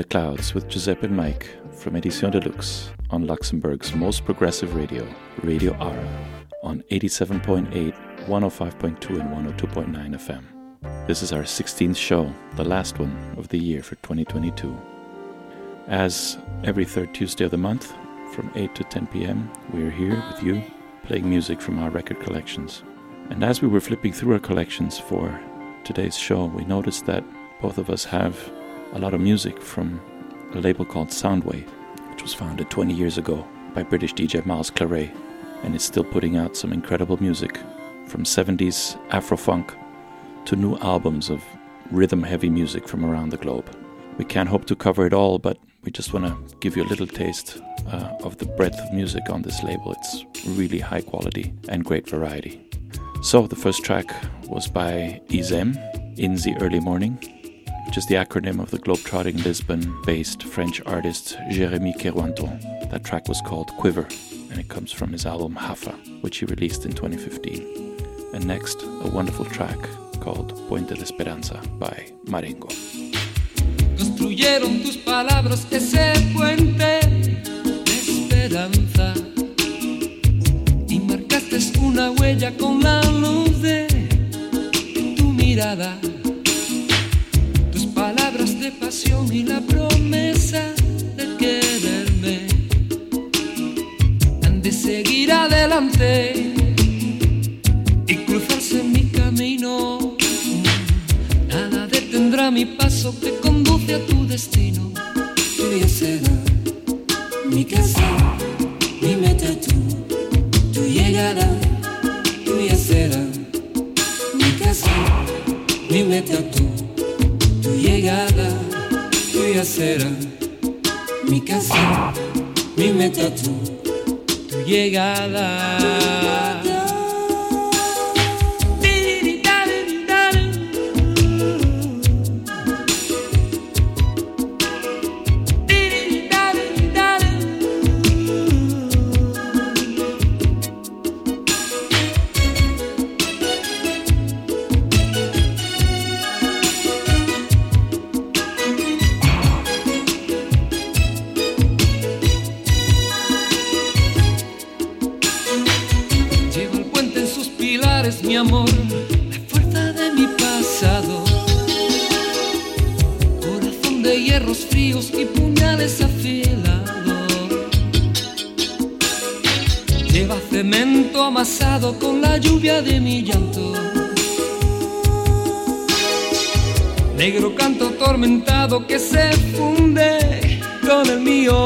Clouds with Giuseppe and Mike from Edition Deluxe on Luxembourg's most progressive radio, Radio Ara, on 87.8, 105.2, and 102.9 FM. This is our 16th show, the last one of the year for 2022. As every third Tuesday of the month, from 8 to 10 p.m., we are here with you playing music from our record collections. And as we were flipping through our collections for today's show, we noticed that both of us have a lot of music from a label called Soundway, which was founded 20 years ago by British DJ Miles Cleret, and is still putting out some incredible music from 70s Afro-funk to new albums of rhythm heavy music from around the globe. We can't hope to cover it all, but we just want to give you a little taste uh, of the breadth of music on this label. It's really high quality and great variety. So, the first track was by Izem in the early morning, which is the acronym of the globetrotting Lisbon based French artist Jérémy Kerouanton. That track was called Quiver, and it comes from his album Hafa, which he released in 2015. And next, a wonderful track called Puente de Esperanza by Marengo. Construyeron tus palabras ese puente de esperanza y marcaste una huella con la luz de tu mirada pasión y la promesa de quererme. Han de seguir adelante y cruzarse mi camino. Nada detendrá mi paso que conduce a tu destino. Tuya será mi casa, mi meta tú, tu llegada. Tuya será mi casa, mi meta tú llegada tuya será mi casa, mi meta tú, tu llegada. Atormentado que se funde con el mío.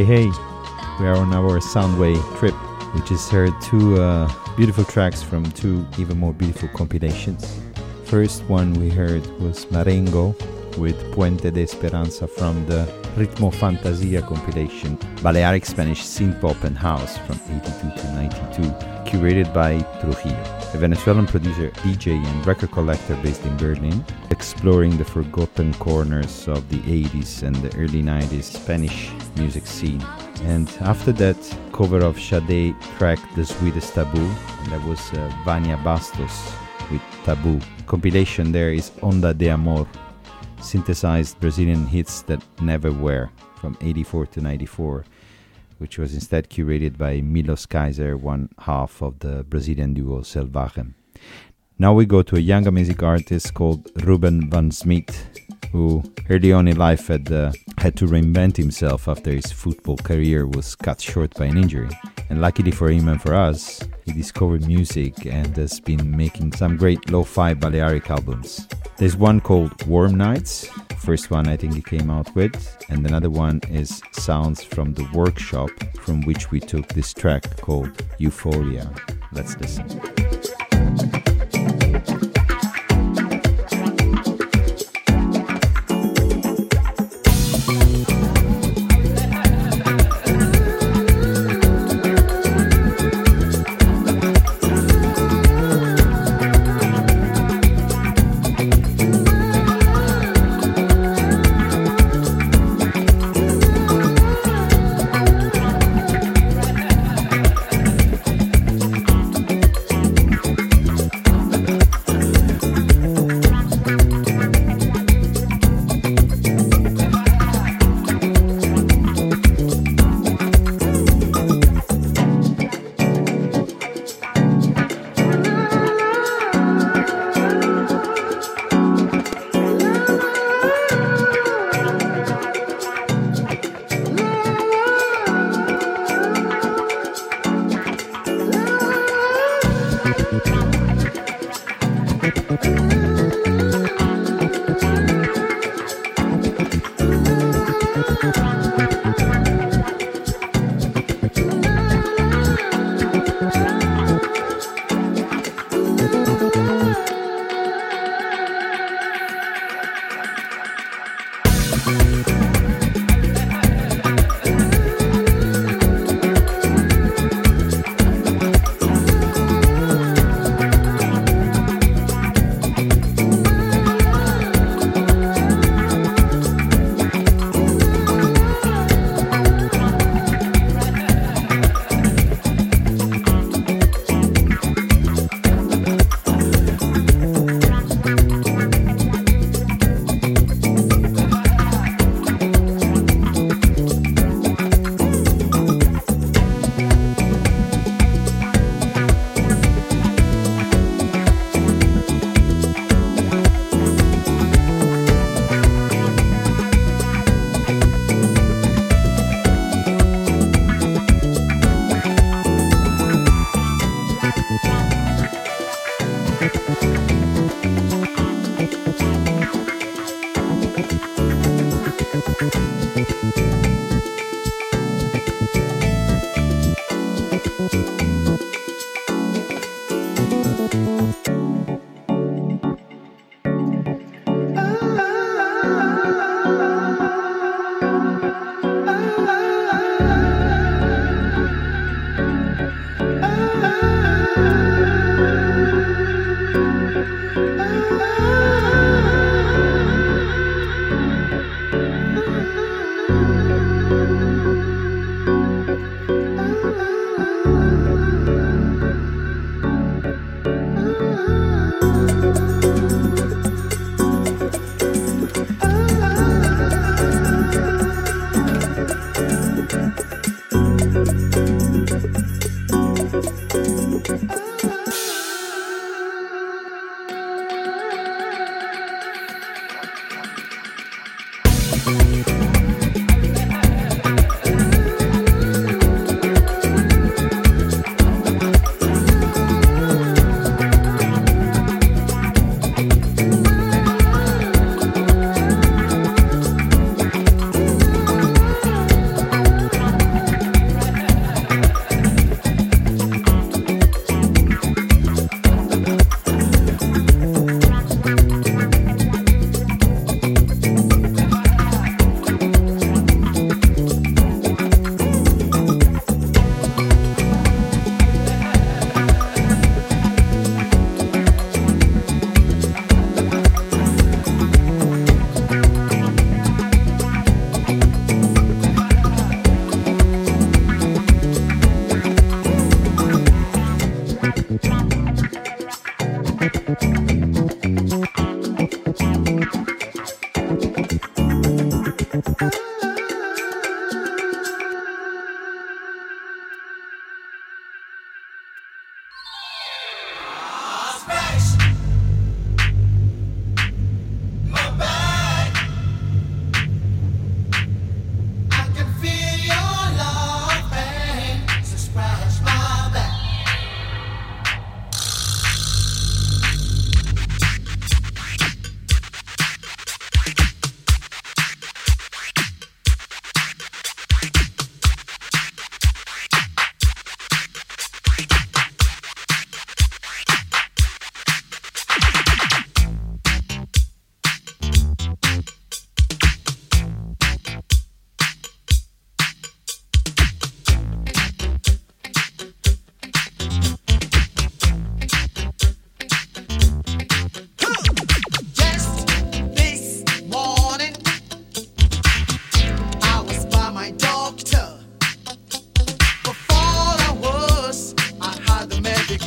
Hey Hey. We are on our Soundway trip. We just heard two uh, beautiful tracks from two even more beautiful compilations. First one we heard was Marengo with Puente de Esperanza from the Ritmo Fantasia compilation, Balearic Spanish synth pop and house from 82 to 92, curated by Trujillo, a Venezuelan producer, DJ, and record collector based in Berlin, exploring the forgotten corners of the 80s and the early 90s Spanish music scene. And after that, cover of Sade track The Sweetest Taboo, and that was uh, Vania Bastos with Tabu. Compilation there is Onda de Amor, synthesized Brazilian hits that never were from 84 to 94, which was instead curated by Millos Kaiser, one half of the Brazilian duo Selvagem. Now we go to a younger music artist called Reuben Vaun Smith, who early on in life had, uh, had to reinvent himself after his football career was cut short by an injury. And luckily for him and for us, he discovered music and has been making some great lo fi Balearic albums. There's one called Warm Nights, first one I think he came out with, and another one is Sounds from the Workshop, from which we took this track called Euphoria. Let's listen.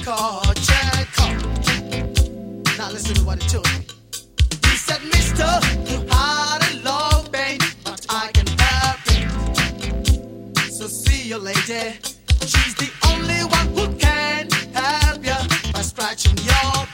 Call, Chad call. Now listen to what he told me. He said, Mister, you are but I can help you. So see lady. She's the only one who can help you by scratching your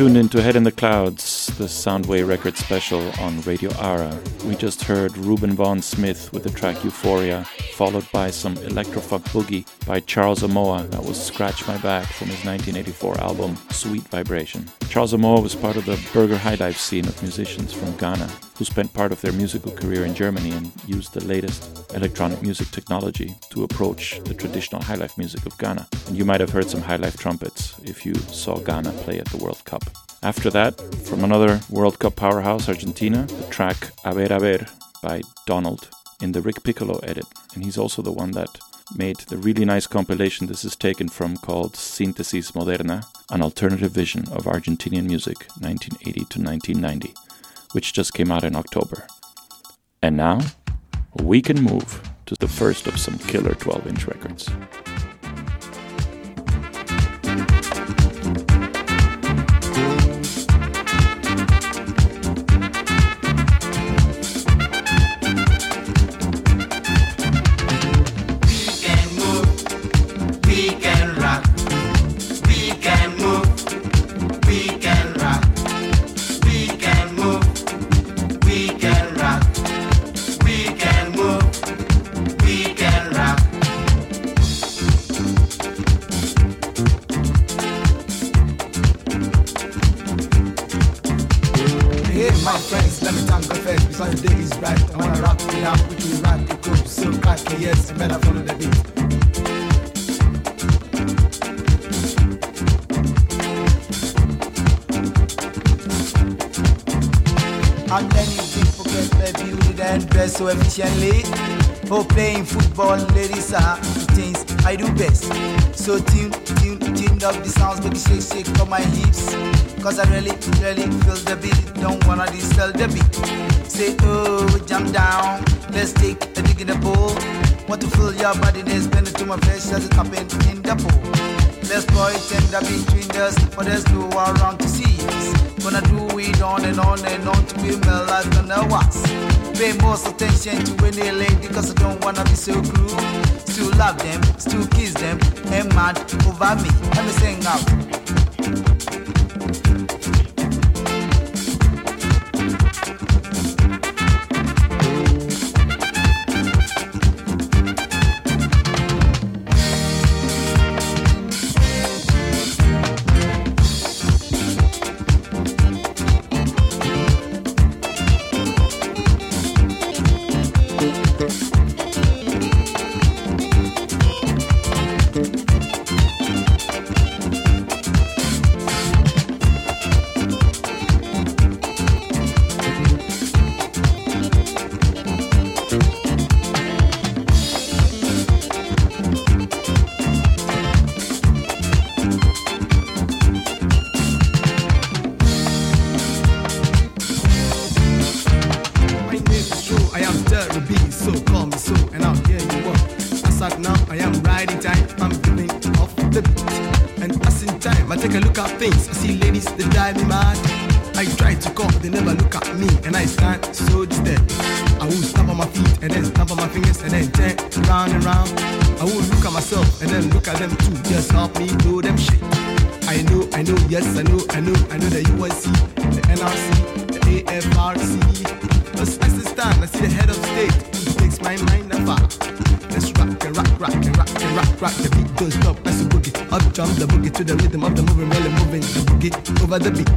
tuned into Head in the Clouds, the Soundway record special on Radio Ara. We just heard Reuben Vaun Smith with the track Euphoria, followed by some electrofunk boogie by Charles Amoah that was Scratch My Back from his 1984 album Sweet Vibration. Charles Amoah was part of the Burger High Life scene of musicians from Ghana who spent part of their musical career in Germany and used the latest electronic music technology to approach the traditional highlife music of Ghana. And you might have heard some highlife trumpets if you saw Ghana play at the World Cup. After that, from another World Cup powerhouse, Argentina, the track A Ver A Ver by Donald in the Ric Piccolo edit. And he's also the one that made the really nice compilation this is taken from called Síntesis Moderna, an alternative vision of Argentinian music 1980 to 1990 which just came out in October. And now, we can move to the first of some killer 12 inch records. Efficiently. Oh, playing football, ladies are things I do best. So tune, tune, tune up the sounds, make shake, shake on my hips. Cause I really, really feel the beat, don't wanna distill the beat. Say, oh, jump down, let's take a dig in the pool. Want to feel your body, then spend it to my flesh as it happen in the pool. Let's boy tender between us, but there's no around to see us. Gonna do it on and on and on to be my life gonna wax pay most attention to any lady because I don't wanna be so cruel. Still love them, still kiss them, and mad over me. Let me sing out. Over the.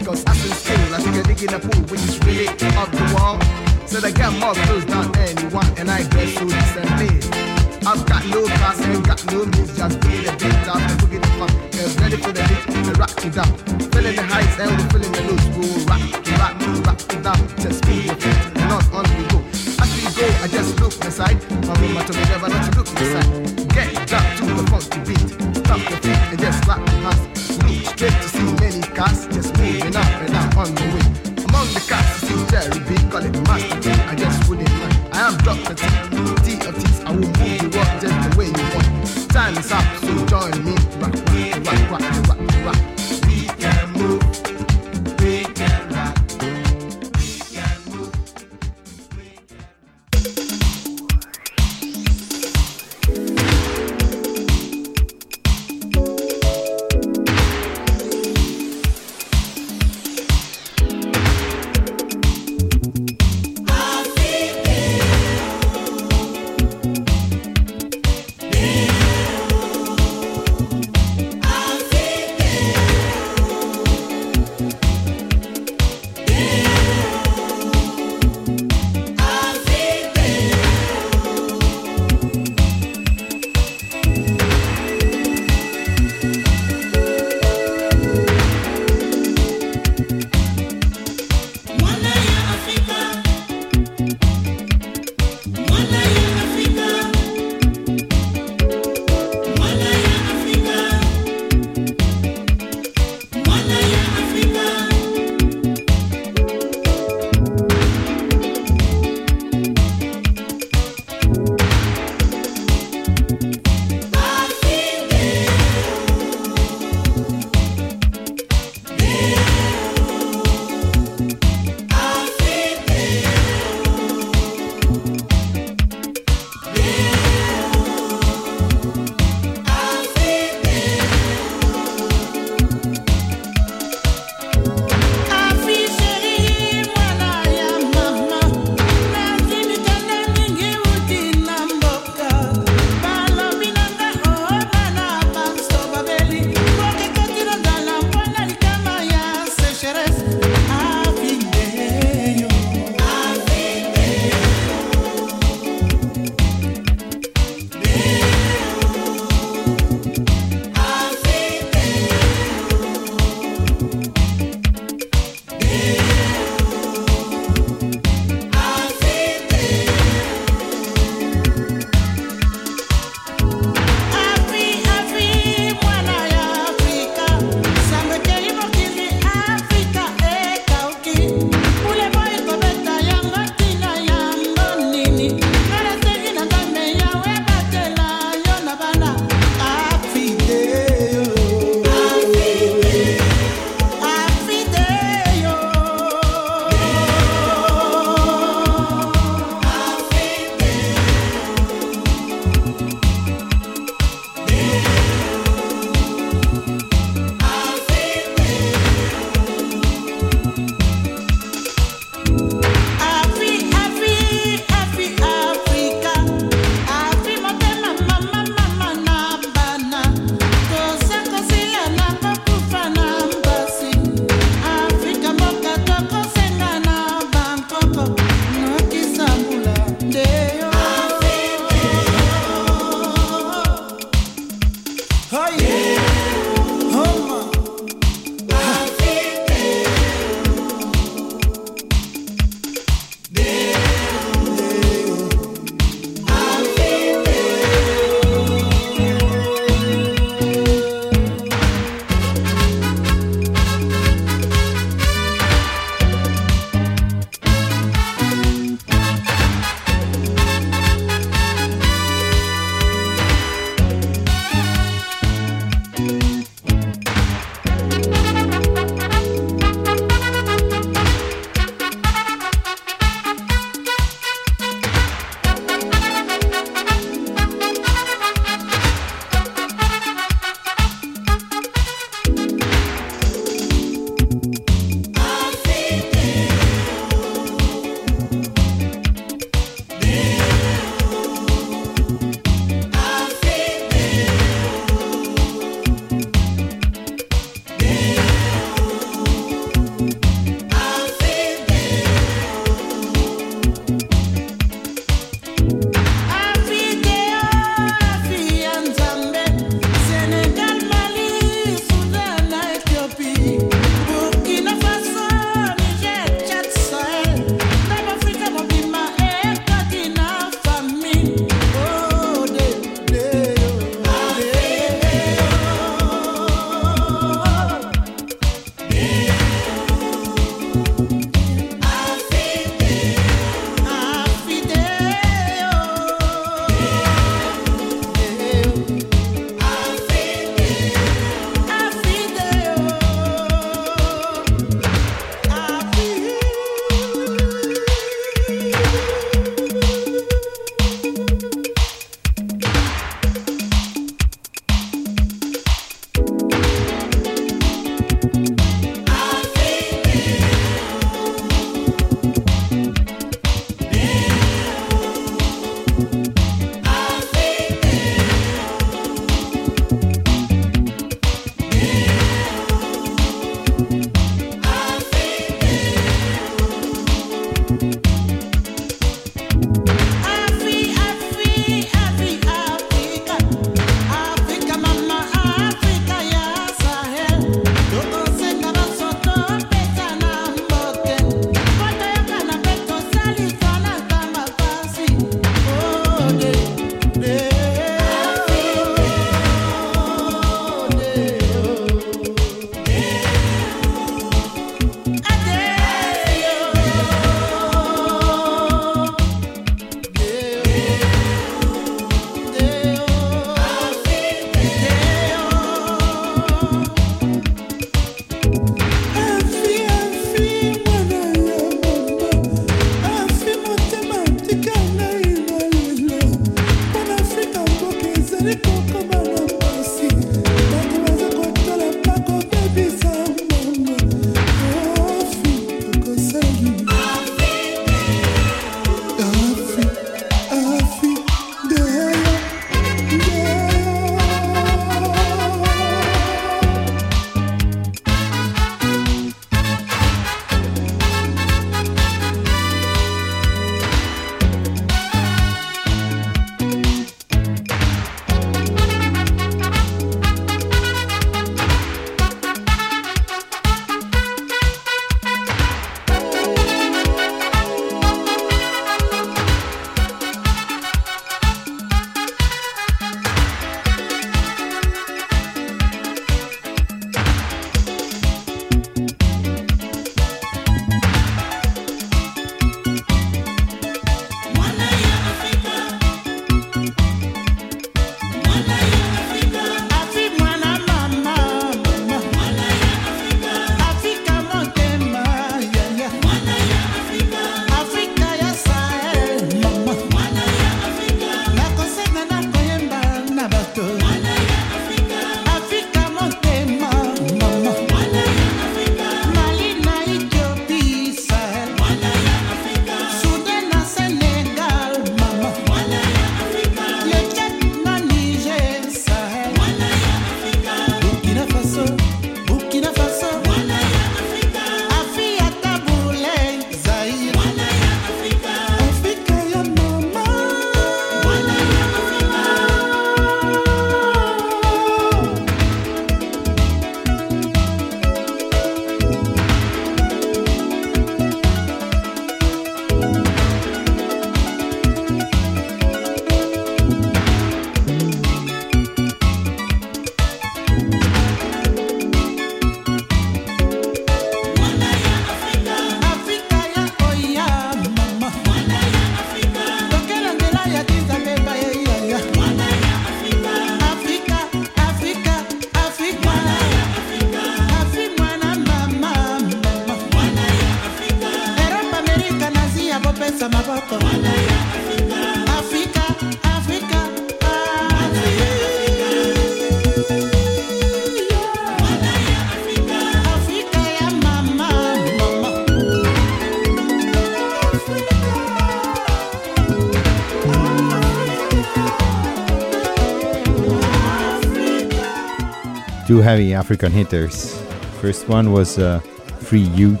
Two heavy African hitters. First one was uh, Free Youth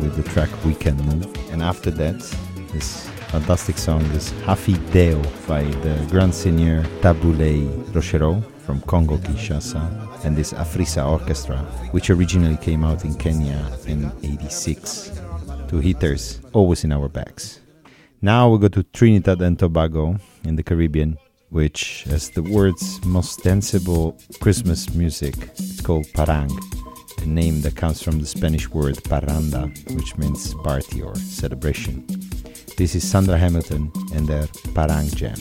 with the track We Can Move, and after that, this fantastic song is Hafi Deo by the Grand Seigneur Tabu Ley Rochereau from Congo Kinshasa, and this Afrisa Orchestra, which originally came out in Kenya in 86. Two hitters, always in our bags. Now we go to Trinidad and Tobago in the Caribbean which has the world's most danceable Christmas music. It's called parang, a name that comes from the Spanish word parranda, which means party or celebration. This is Sandra Hamilton and their Parang Jam.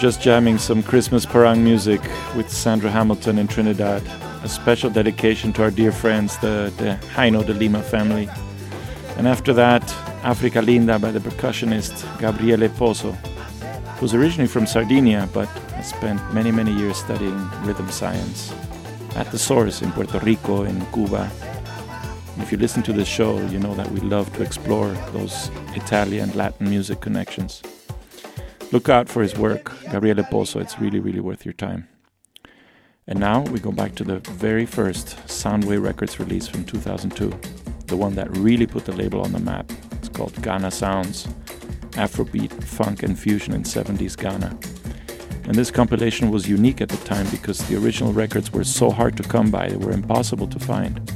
Just jamming some Christmas parang music with Sandra Hamilton in Trinidad. A special dedication to our dear friends, the, the de Lima family. And after that, Africa Linda by the percussionist Gabriele Poso, who's originally from Sardinia but has spent many, many years studying rhythm science at the source in Puerto Rico, in Cuba. And if you listen to this show, you know that we love to explore those Italian Latin music connections. Look out for his work, Gabriele Poso. It's really, really worth your time. And now we go back to the very first Soundway Records release from 2002, the one that really put the label on the map. It's called Ghana Sounds Afrobeat, Funk, and Fusion in 70s Ghana. And this compilation was unique at the time because the original records were so hard to come by, they were impossible to find.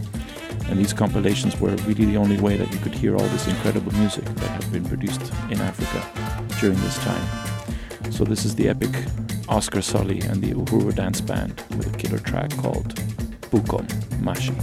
And these compilations were really the only way that you could hear all this incredible music that had been produced in Africa during this time. So this is the epic Oscar Sulley and the Uhuru Dance Band with a killer track called Bukom Mashie.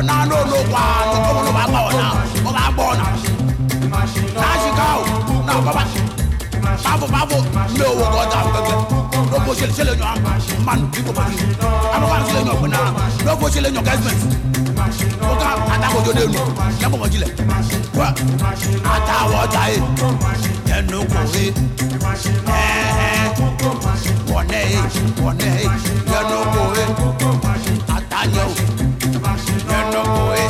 ọ̀nà lólùpà tọ́kọ́ ló bá gbà ọ̀nà ó bá gbọ́ ọ̀nà. láṣìkà ò náà bàbá báwo báwo mi ò wò kọ́ ta gbẹgbẹ lóko ṣe ṣe lè yàn mánu bí kò bá yìí àbúrò àti lè yàn pé náà lóko ṣe lè yàn gẹ́sìmẹ̀tì ó ká àtàkùnjọ lè lò lẹ́kọ̀ọ́ mọ̀jílẹ̀ wá àtàwọ̀ ọ̀tá yìí ẹnu kò rí. Ẹ̀ẹ́ wọ̀nẹ́ yìí wọ̀nẹ́ yìí ẹnu kò rí. Àtàyẹ̀wò. yo no puedo.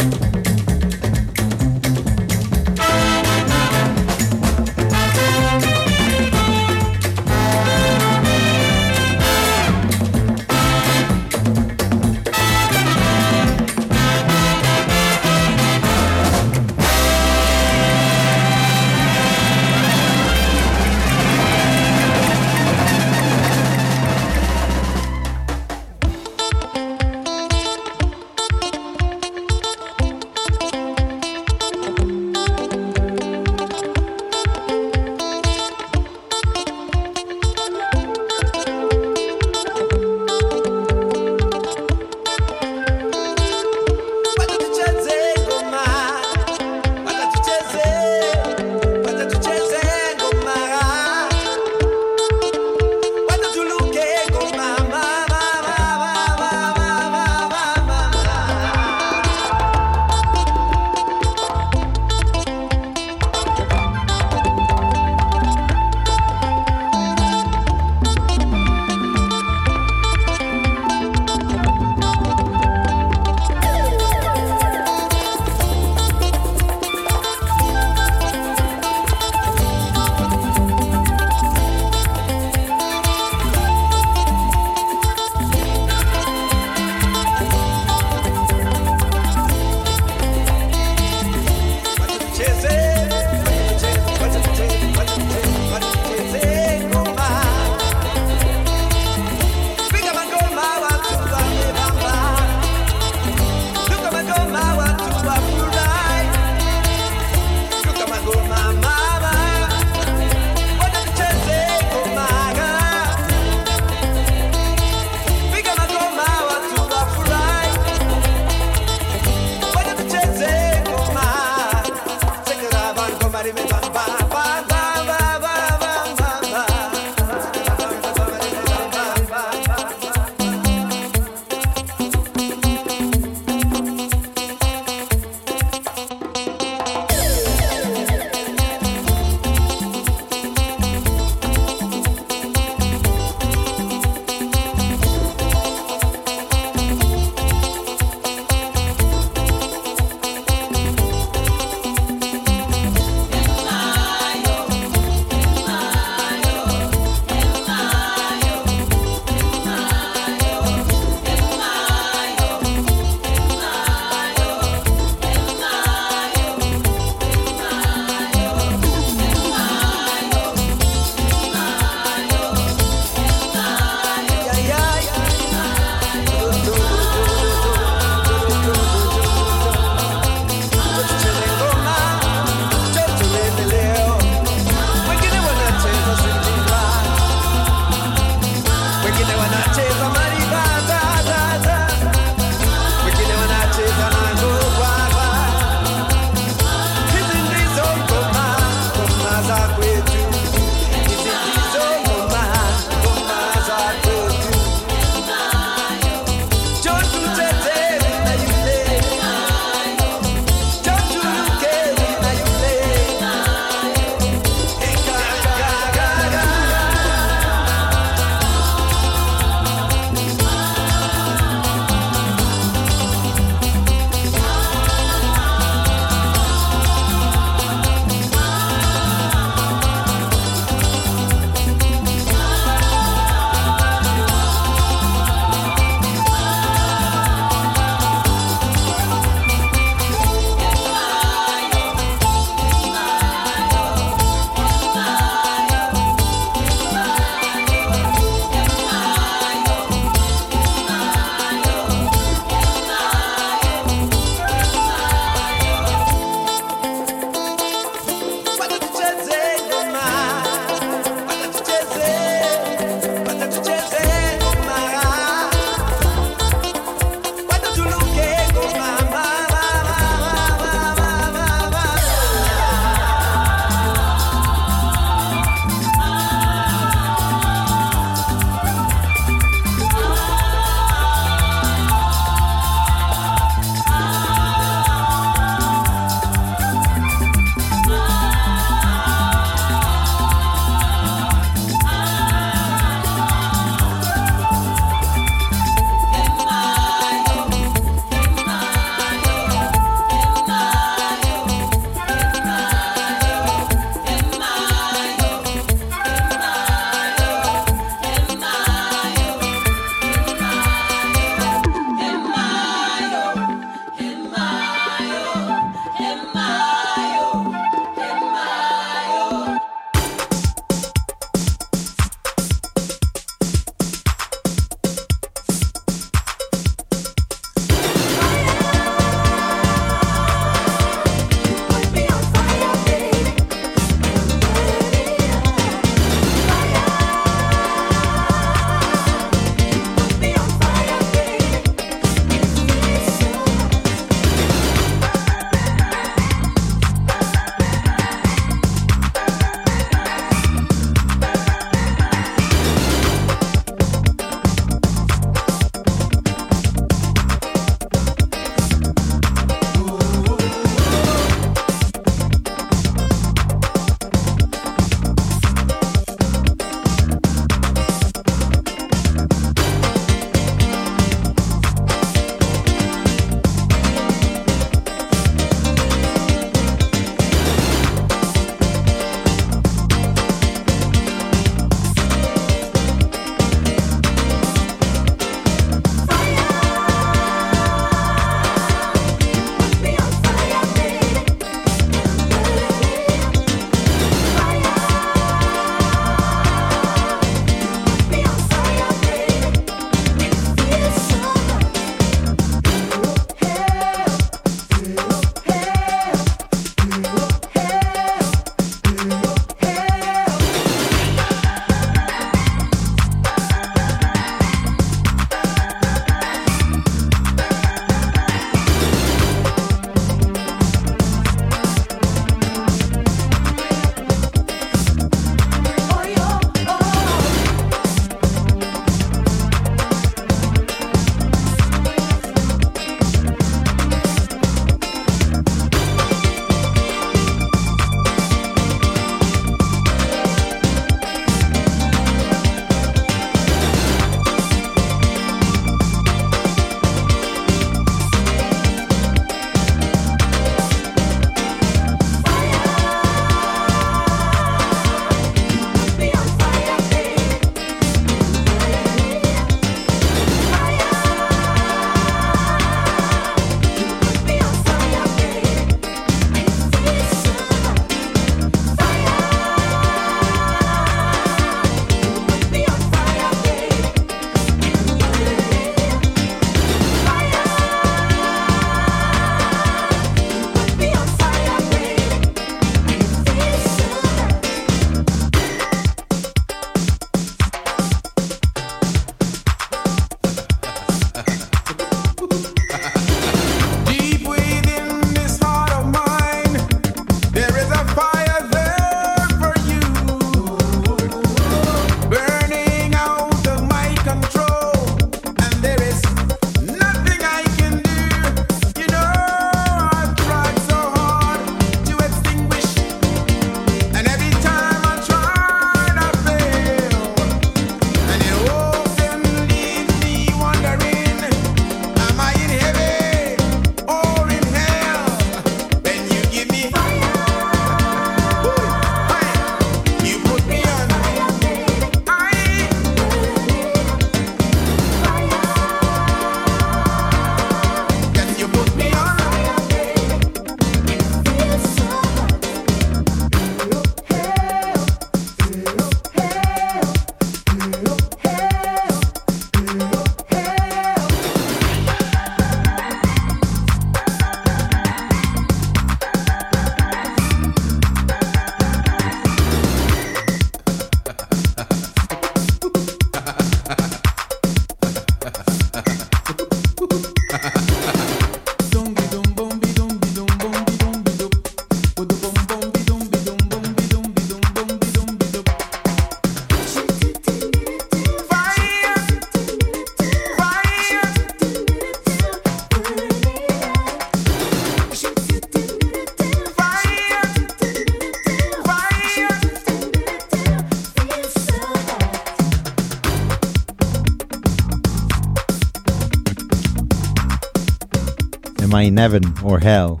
Or hell?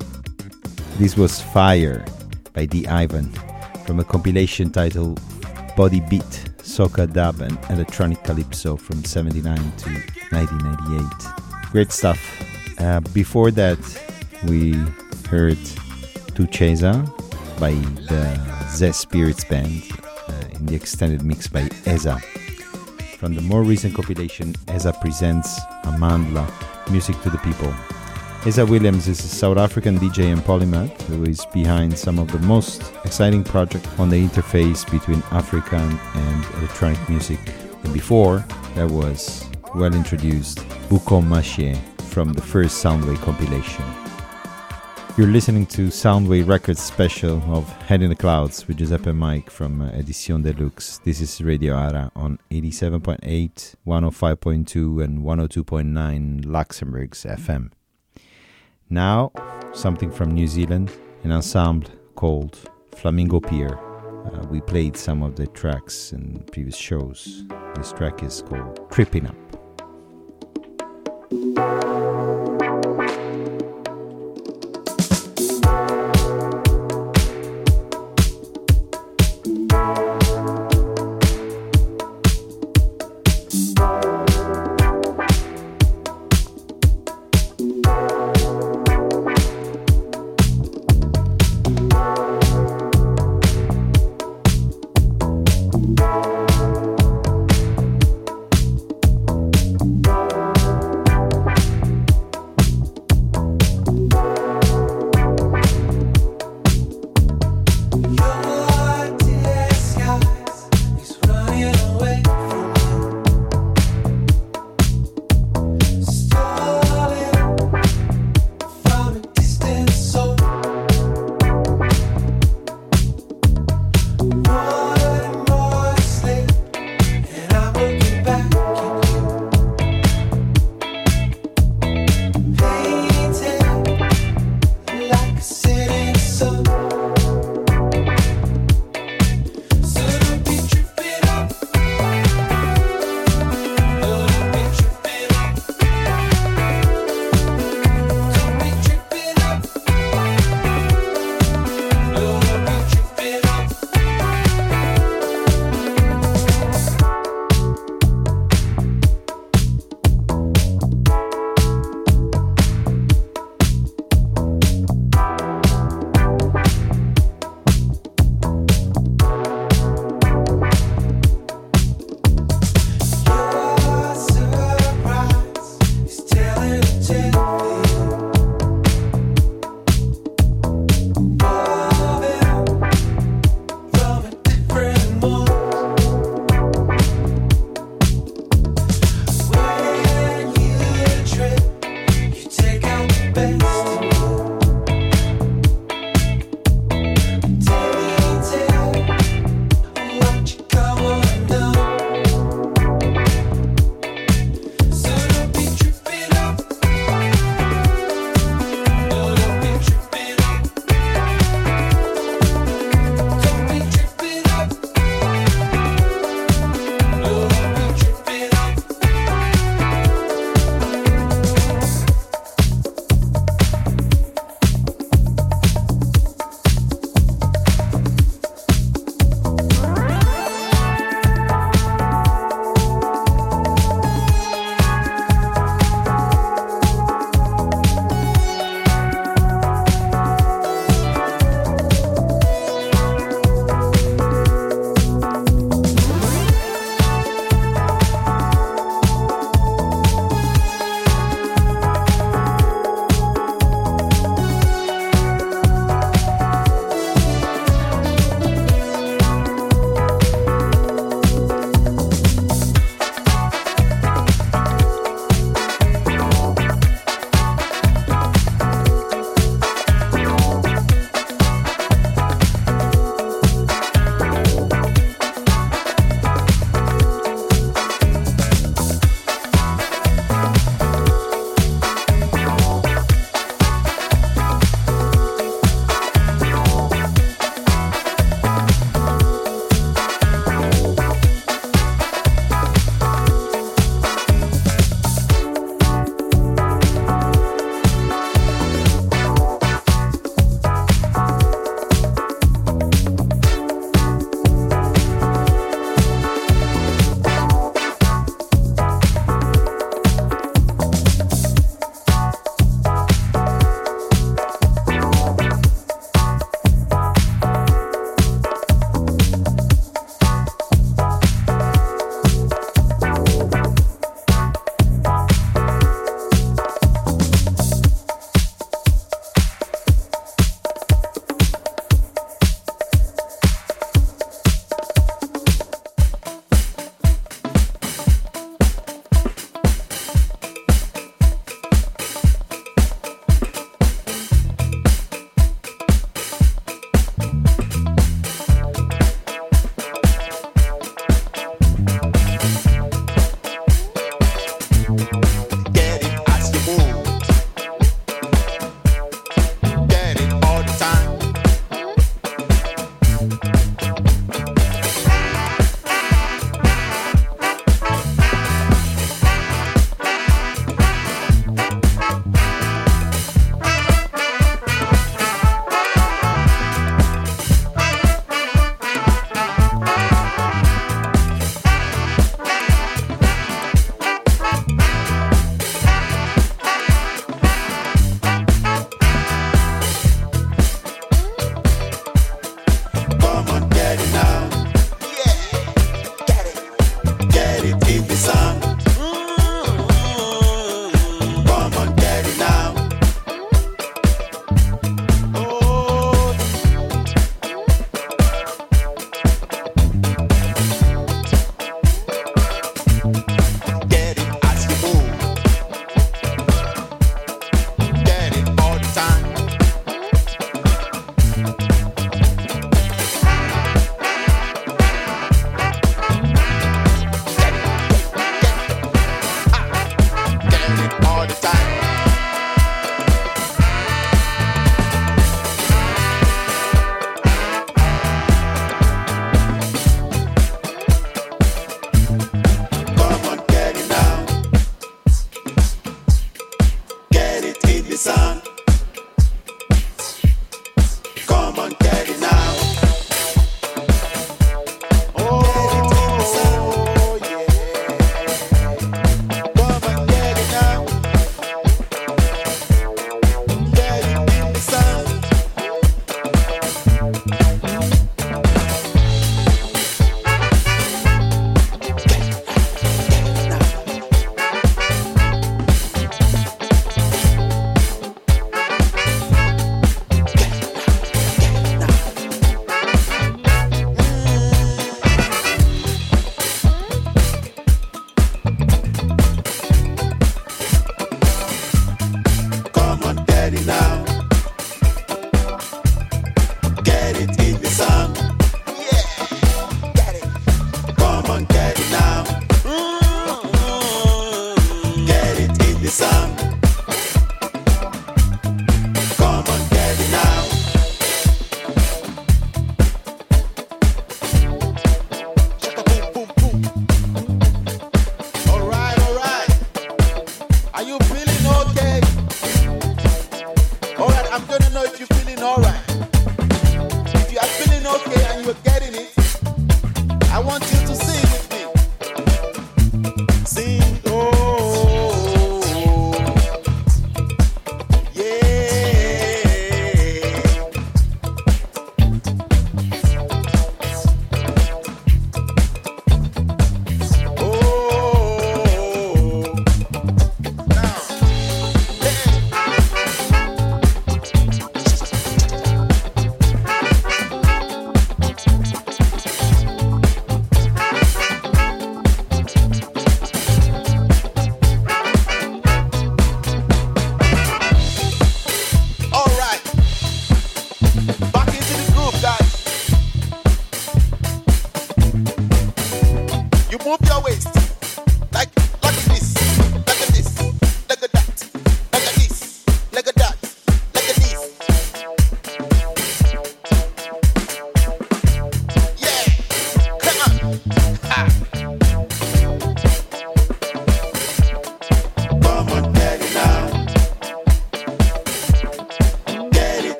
This was Fire by D. Ivan from a compilation titled Body Beat, Soca Dub and Electronic Calypso from 79 to 1998. Great stuff. Uh, before that, we heard Tucheza by the Ze Spirits Band uh, in the extended mix by ESA. From the more recent compilation, ESA presents Amandla, Music to the People. Esa Williams is a South African DJ and polymath who is behind some of the most exciting projects on the interface between African and electronic music. And before, that was well introduced Bukom Mashie from the first Soundway compilation. You're listening to Soundway Records special of Head in the Clouds with Giuseppe Mike from uh, Edition Deluxe. This is Radio Ara on 87.8, 105.2 and 102.9 Luxembourg's FM. Now, something from New Zealand, an ensemble called Flamingo Pier. Uh, we played some of the tracks in previous shows. This track is called Tripping Up.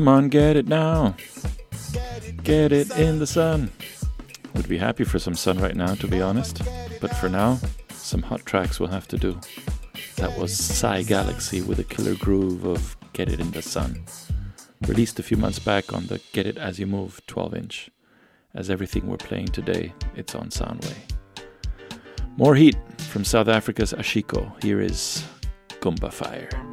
Come on, get it now. Get it in the sun. Would be happy for some sun right now, to be honest. But for now, some hot tracks will have to do. That was Sai Galaxy with a killer groove of Get It in the Sun. Released a few months back on the Get It As You Move 12 inch. As everything we're playing today, it's on Soundway. More heat from South Africa's Ashiko. Here is Gumba Fire.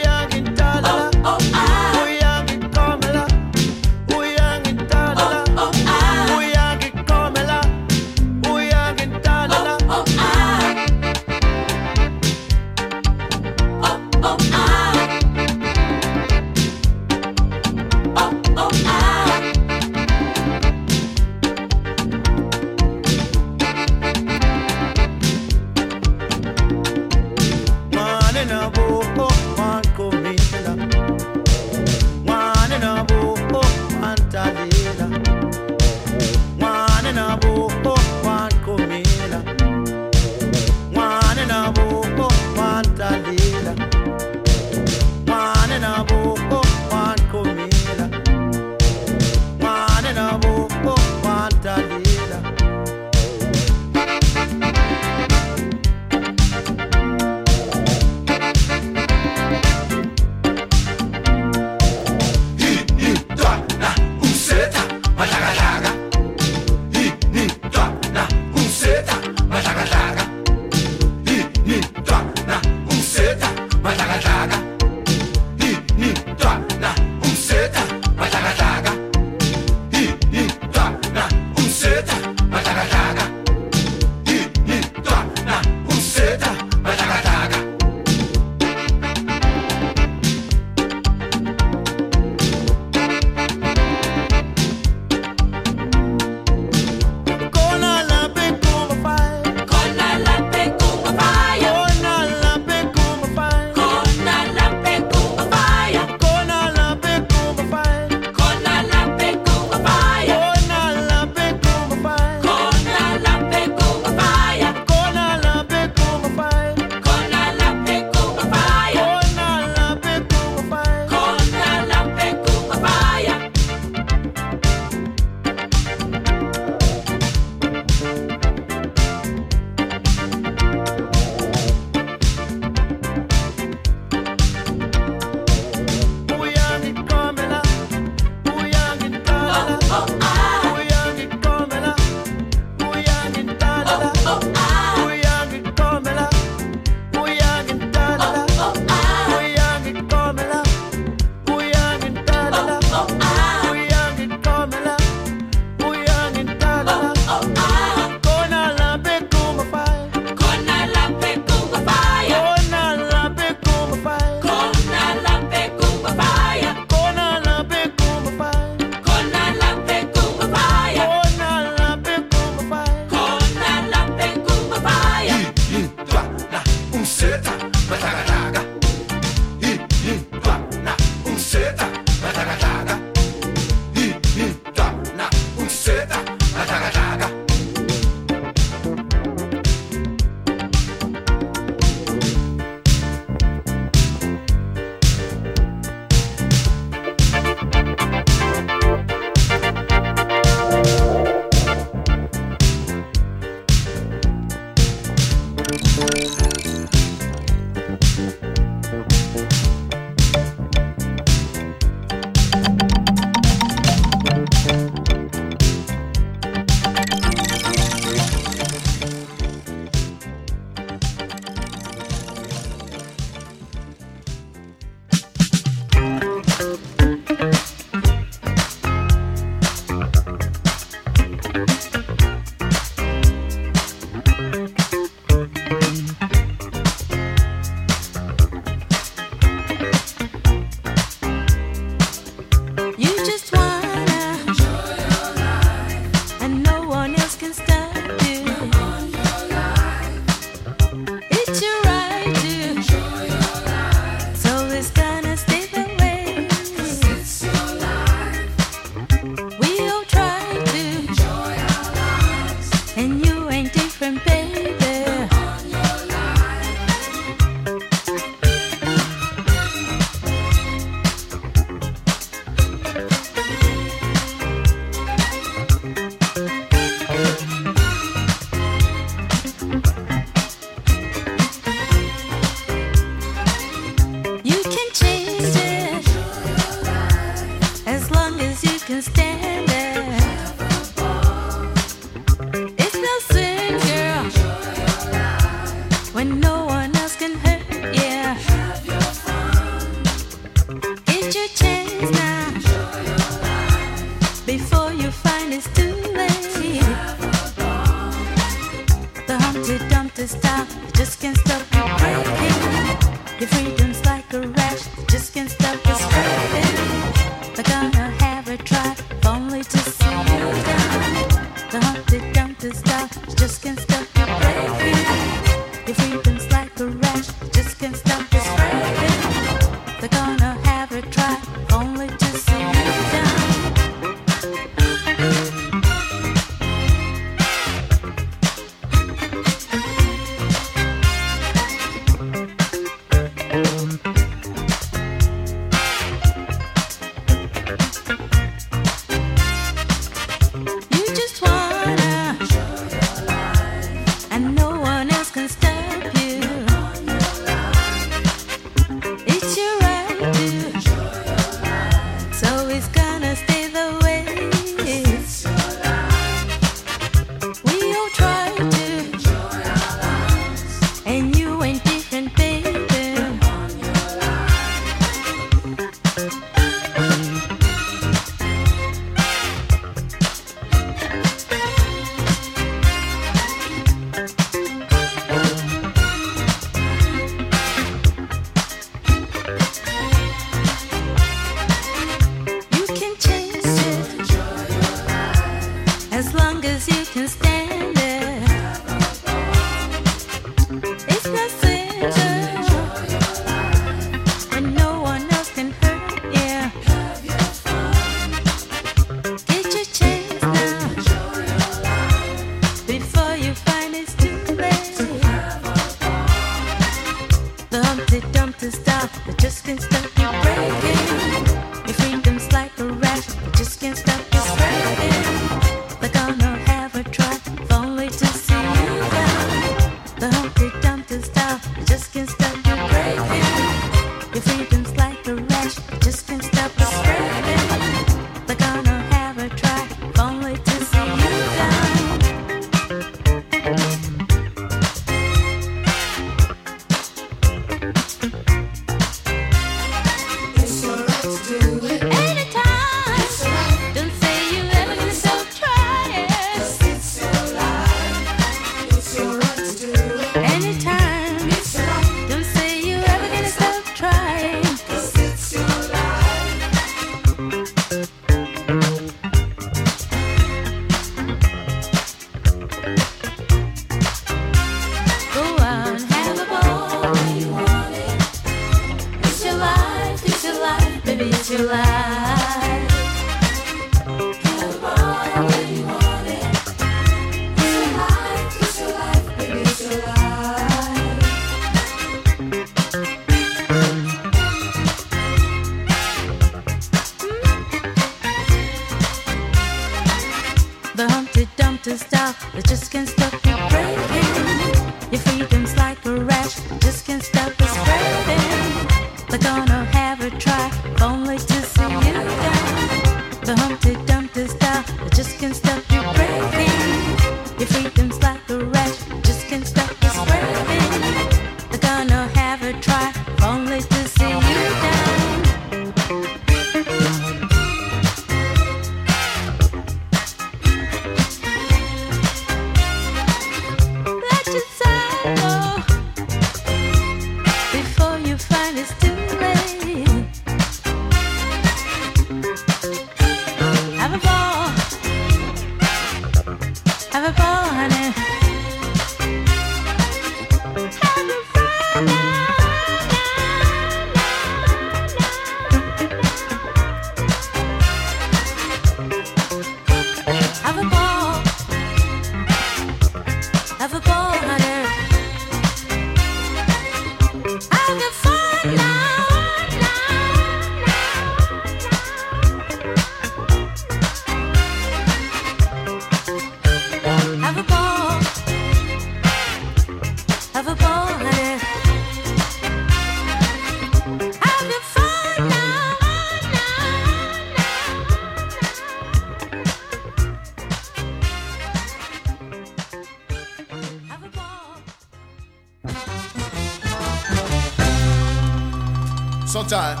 Sometimes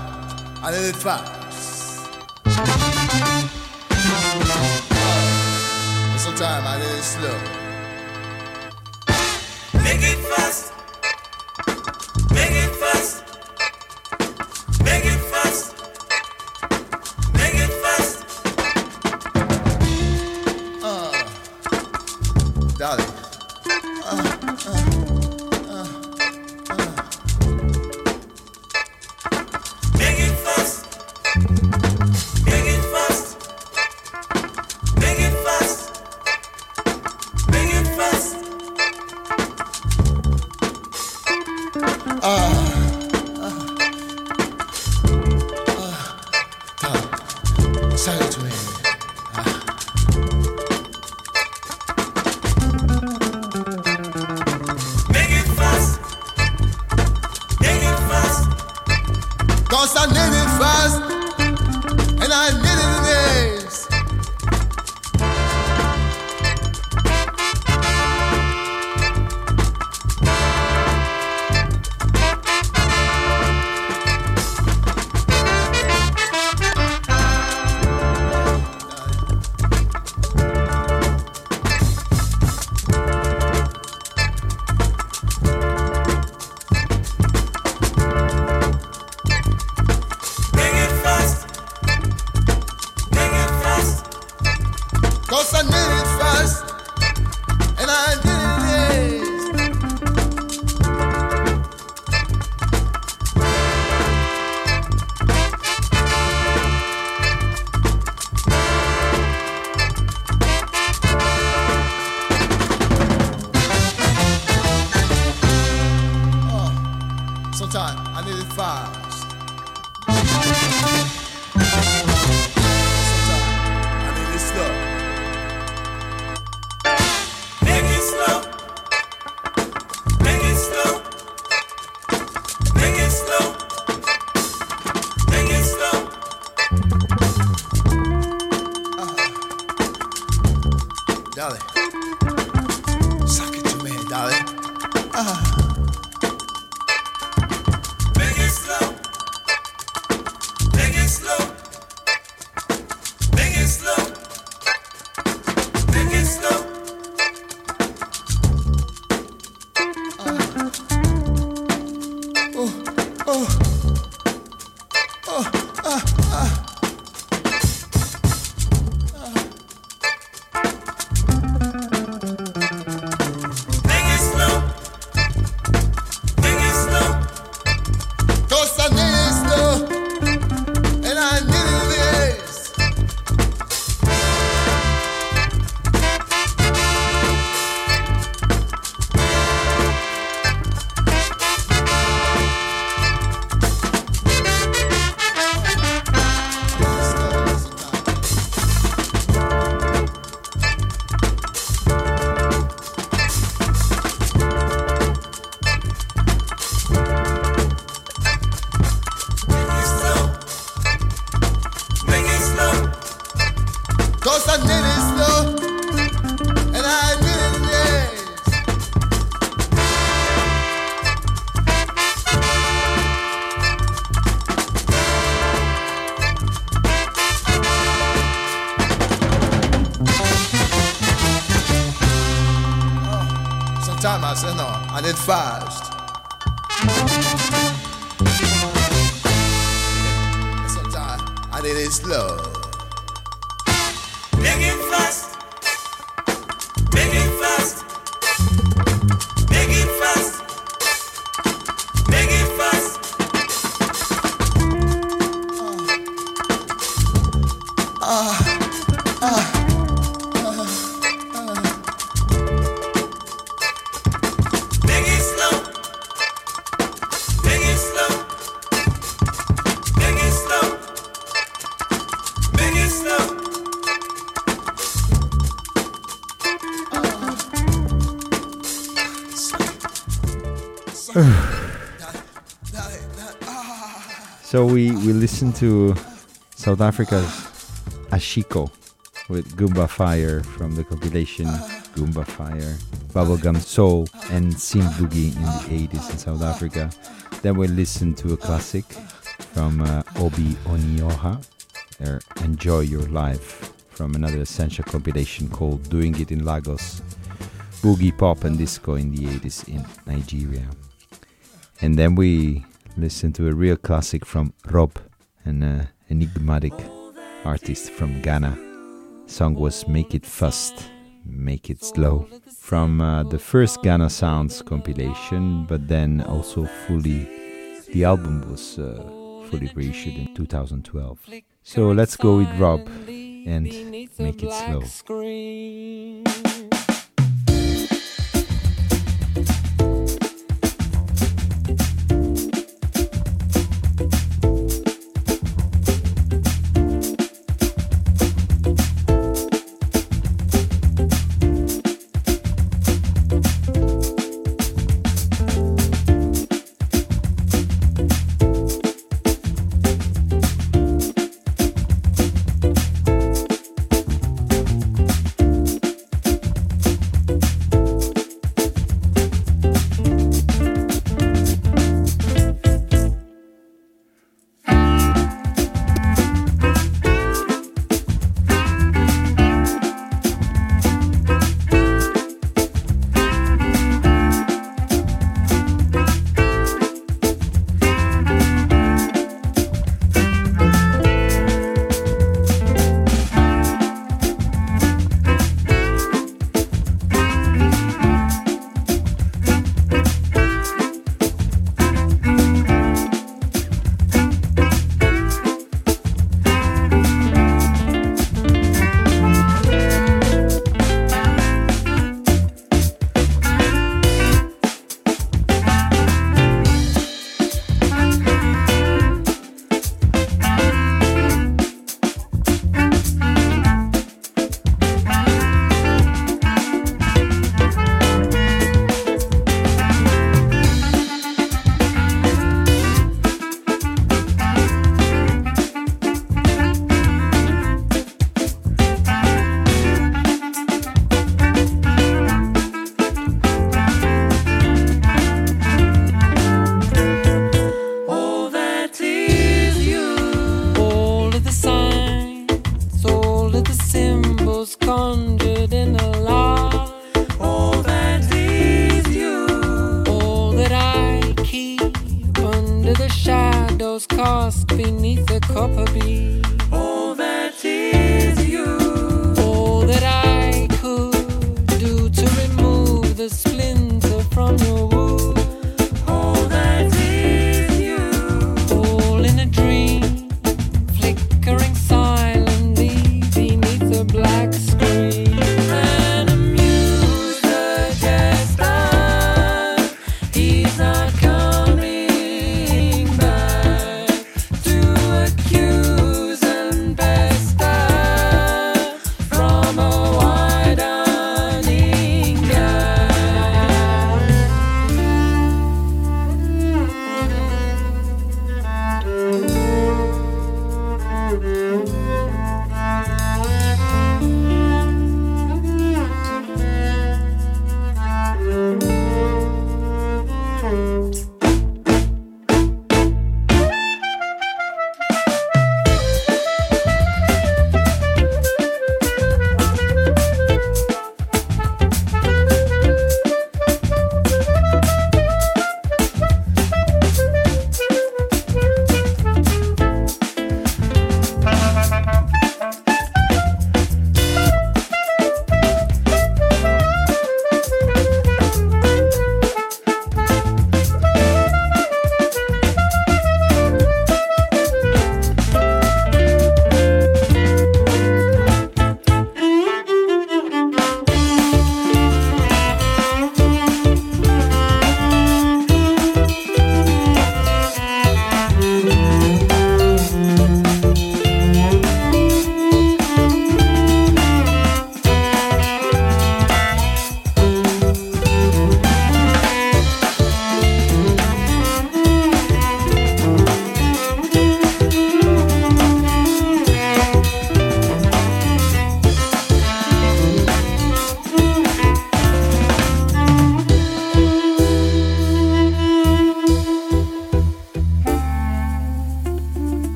I need it fast. sometimes i need it slow. Make it fast. I So we, we listened to South Africa's Ashiko with Gumba Fire from the compilation Gumba Fire, Bubblegum Soul, and Synth Boogie in the 80s in South Africa. Then we listened to a classic from uh, Oby Onyioha, or Enjoy Your Life, from another essential compilation called Doing It in Lagos, Boogie Pop and Disco in the 80s in Nigeria. And then we listened to a real classic from Rob, an uh, enigmatic artist from Ghana. Song was Make It Fast, Make It Slow, from uh, the first Ghana Sounds compilation, but then also fully, the album was uh, fully reissued in 2012. So let's go with Rob and Make It Slow.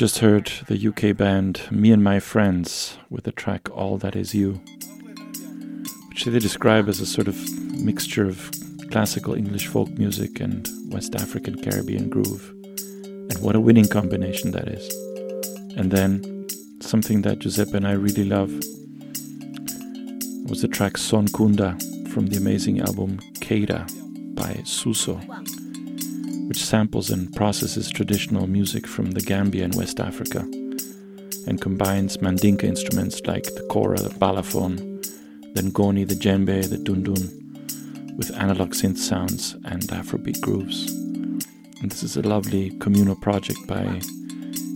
Just heard the UK band Me and My Friends with the track All That Is You, which they describe as a sort of mixture of classical English folk music and West African Caribbean groove. And what a winning combination that is. And then something that Giuseppe and I really love was the track Son Kunda from the amazing album Keida by Susso which samples and processes traditional music from the Gambia and West Africa and combines Mandinka instruments like the kora, the balafon, the ngoni, the djembe, the dundun, with analog synth sounds and Afrobeat grooves. And this is a lovely communal project by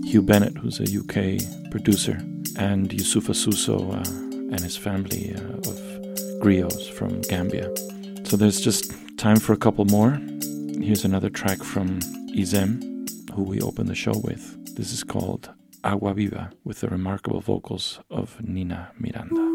Hugh Bennett, who's a UK producer, and Yusufa Susso uh, and his family uh, of griots from Gambia. So there's just time for a couple more. Here's another track from Izem, who we open the show with. This is called Agua Viva, with the remarkable vocals of Nina Miranda.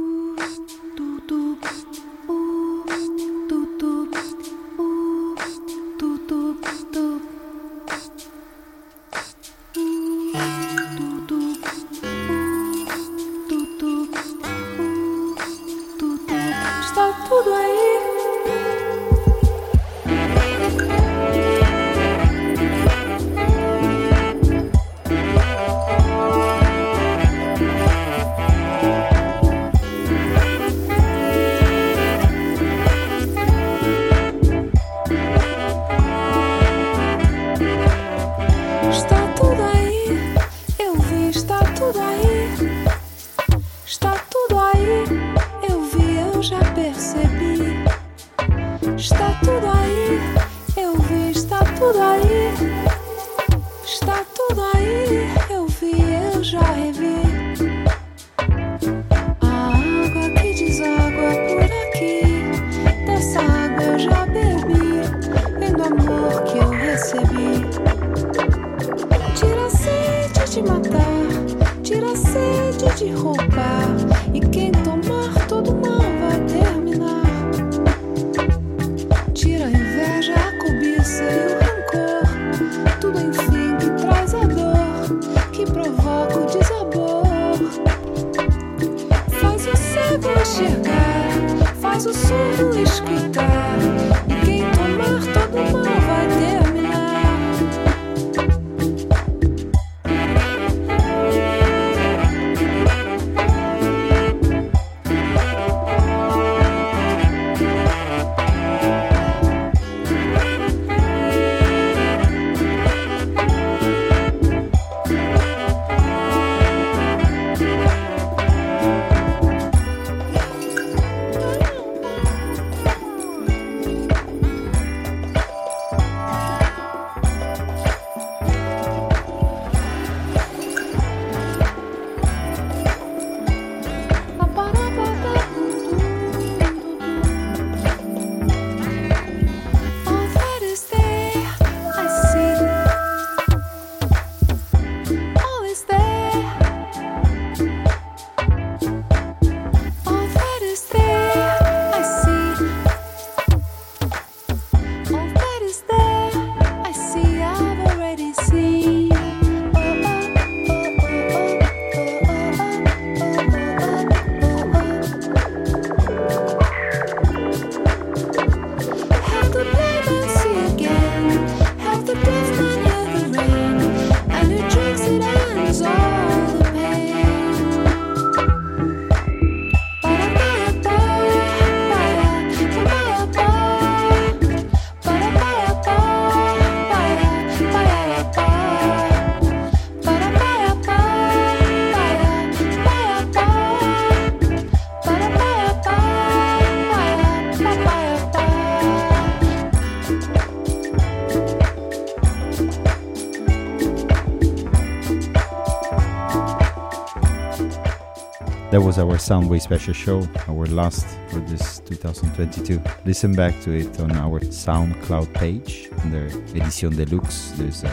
Soundway special show, our last for this 2022. Listen back to it on our SoundCloud page under Edition Deluxe. There's a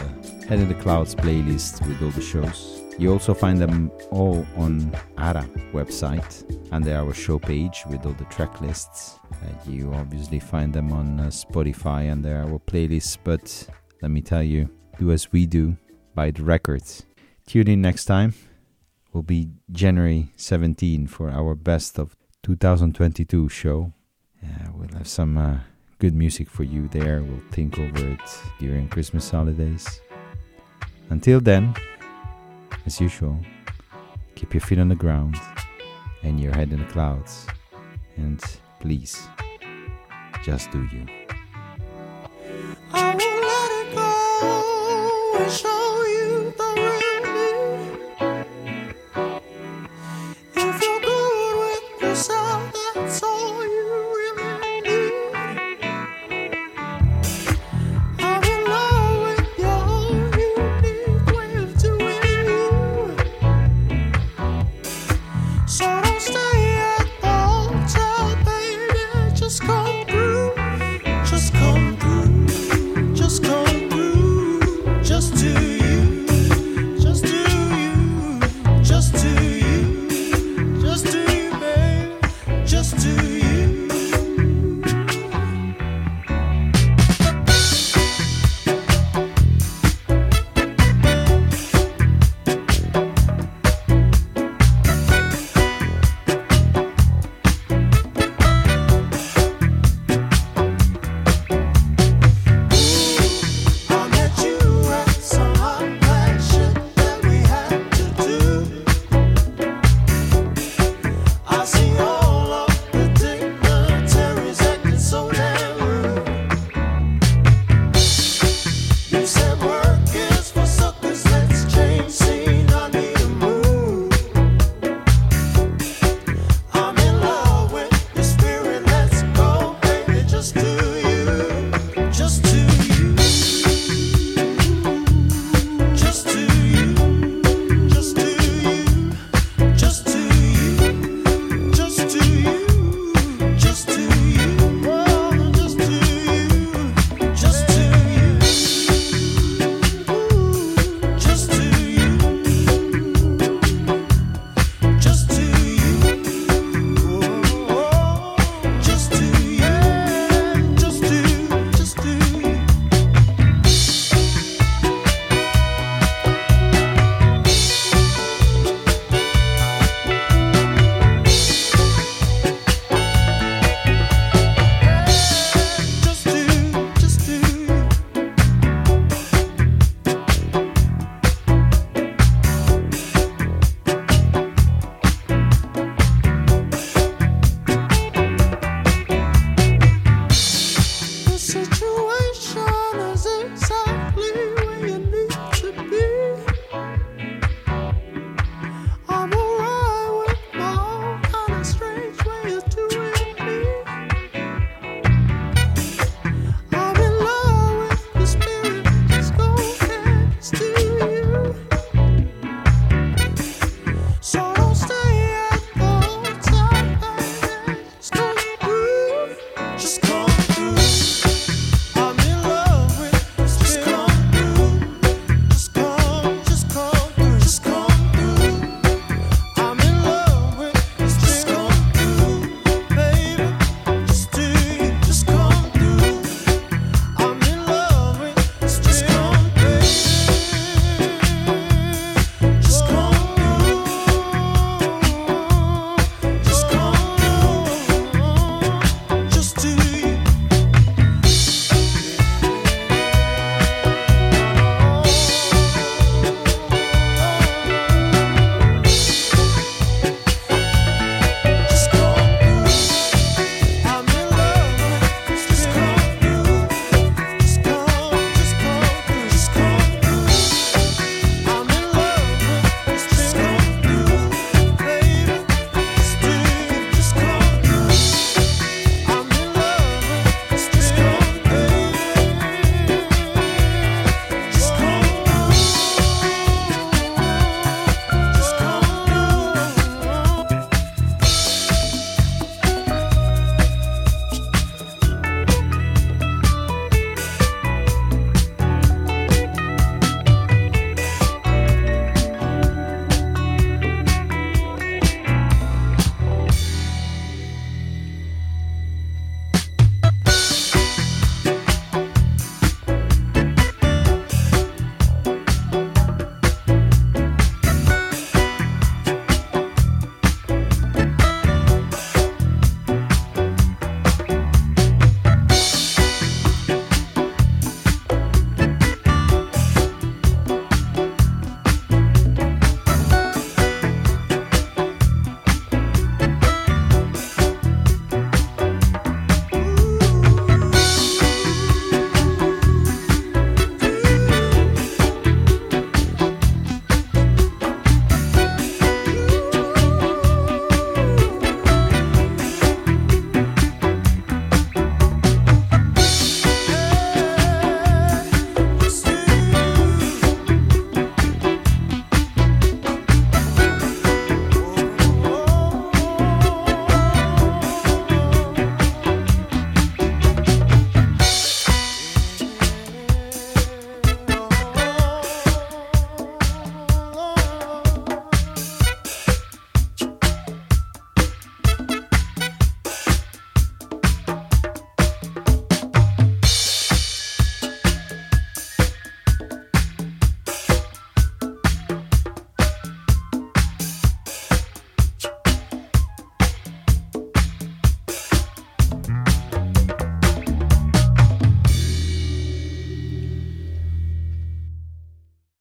Head in the Clouds playlist with all the shows. You also find them all on ARA website under our show page with all the track lists. Uh, you obviously find them on uh, Spotify under our playlist, but let me tell you, do as we do, buy the records. Tune in next time. Will be January 17 for our best of 2022 show. Yeah, we'll have some uh, good music for you there. We'll think over it during Christmas holidays. Until then, as usual, keep your feet on the ground and your head in the clouds. And please, just do you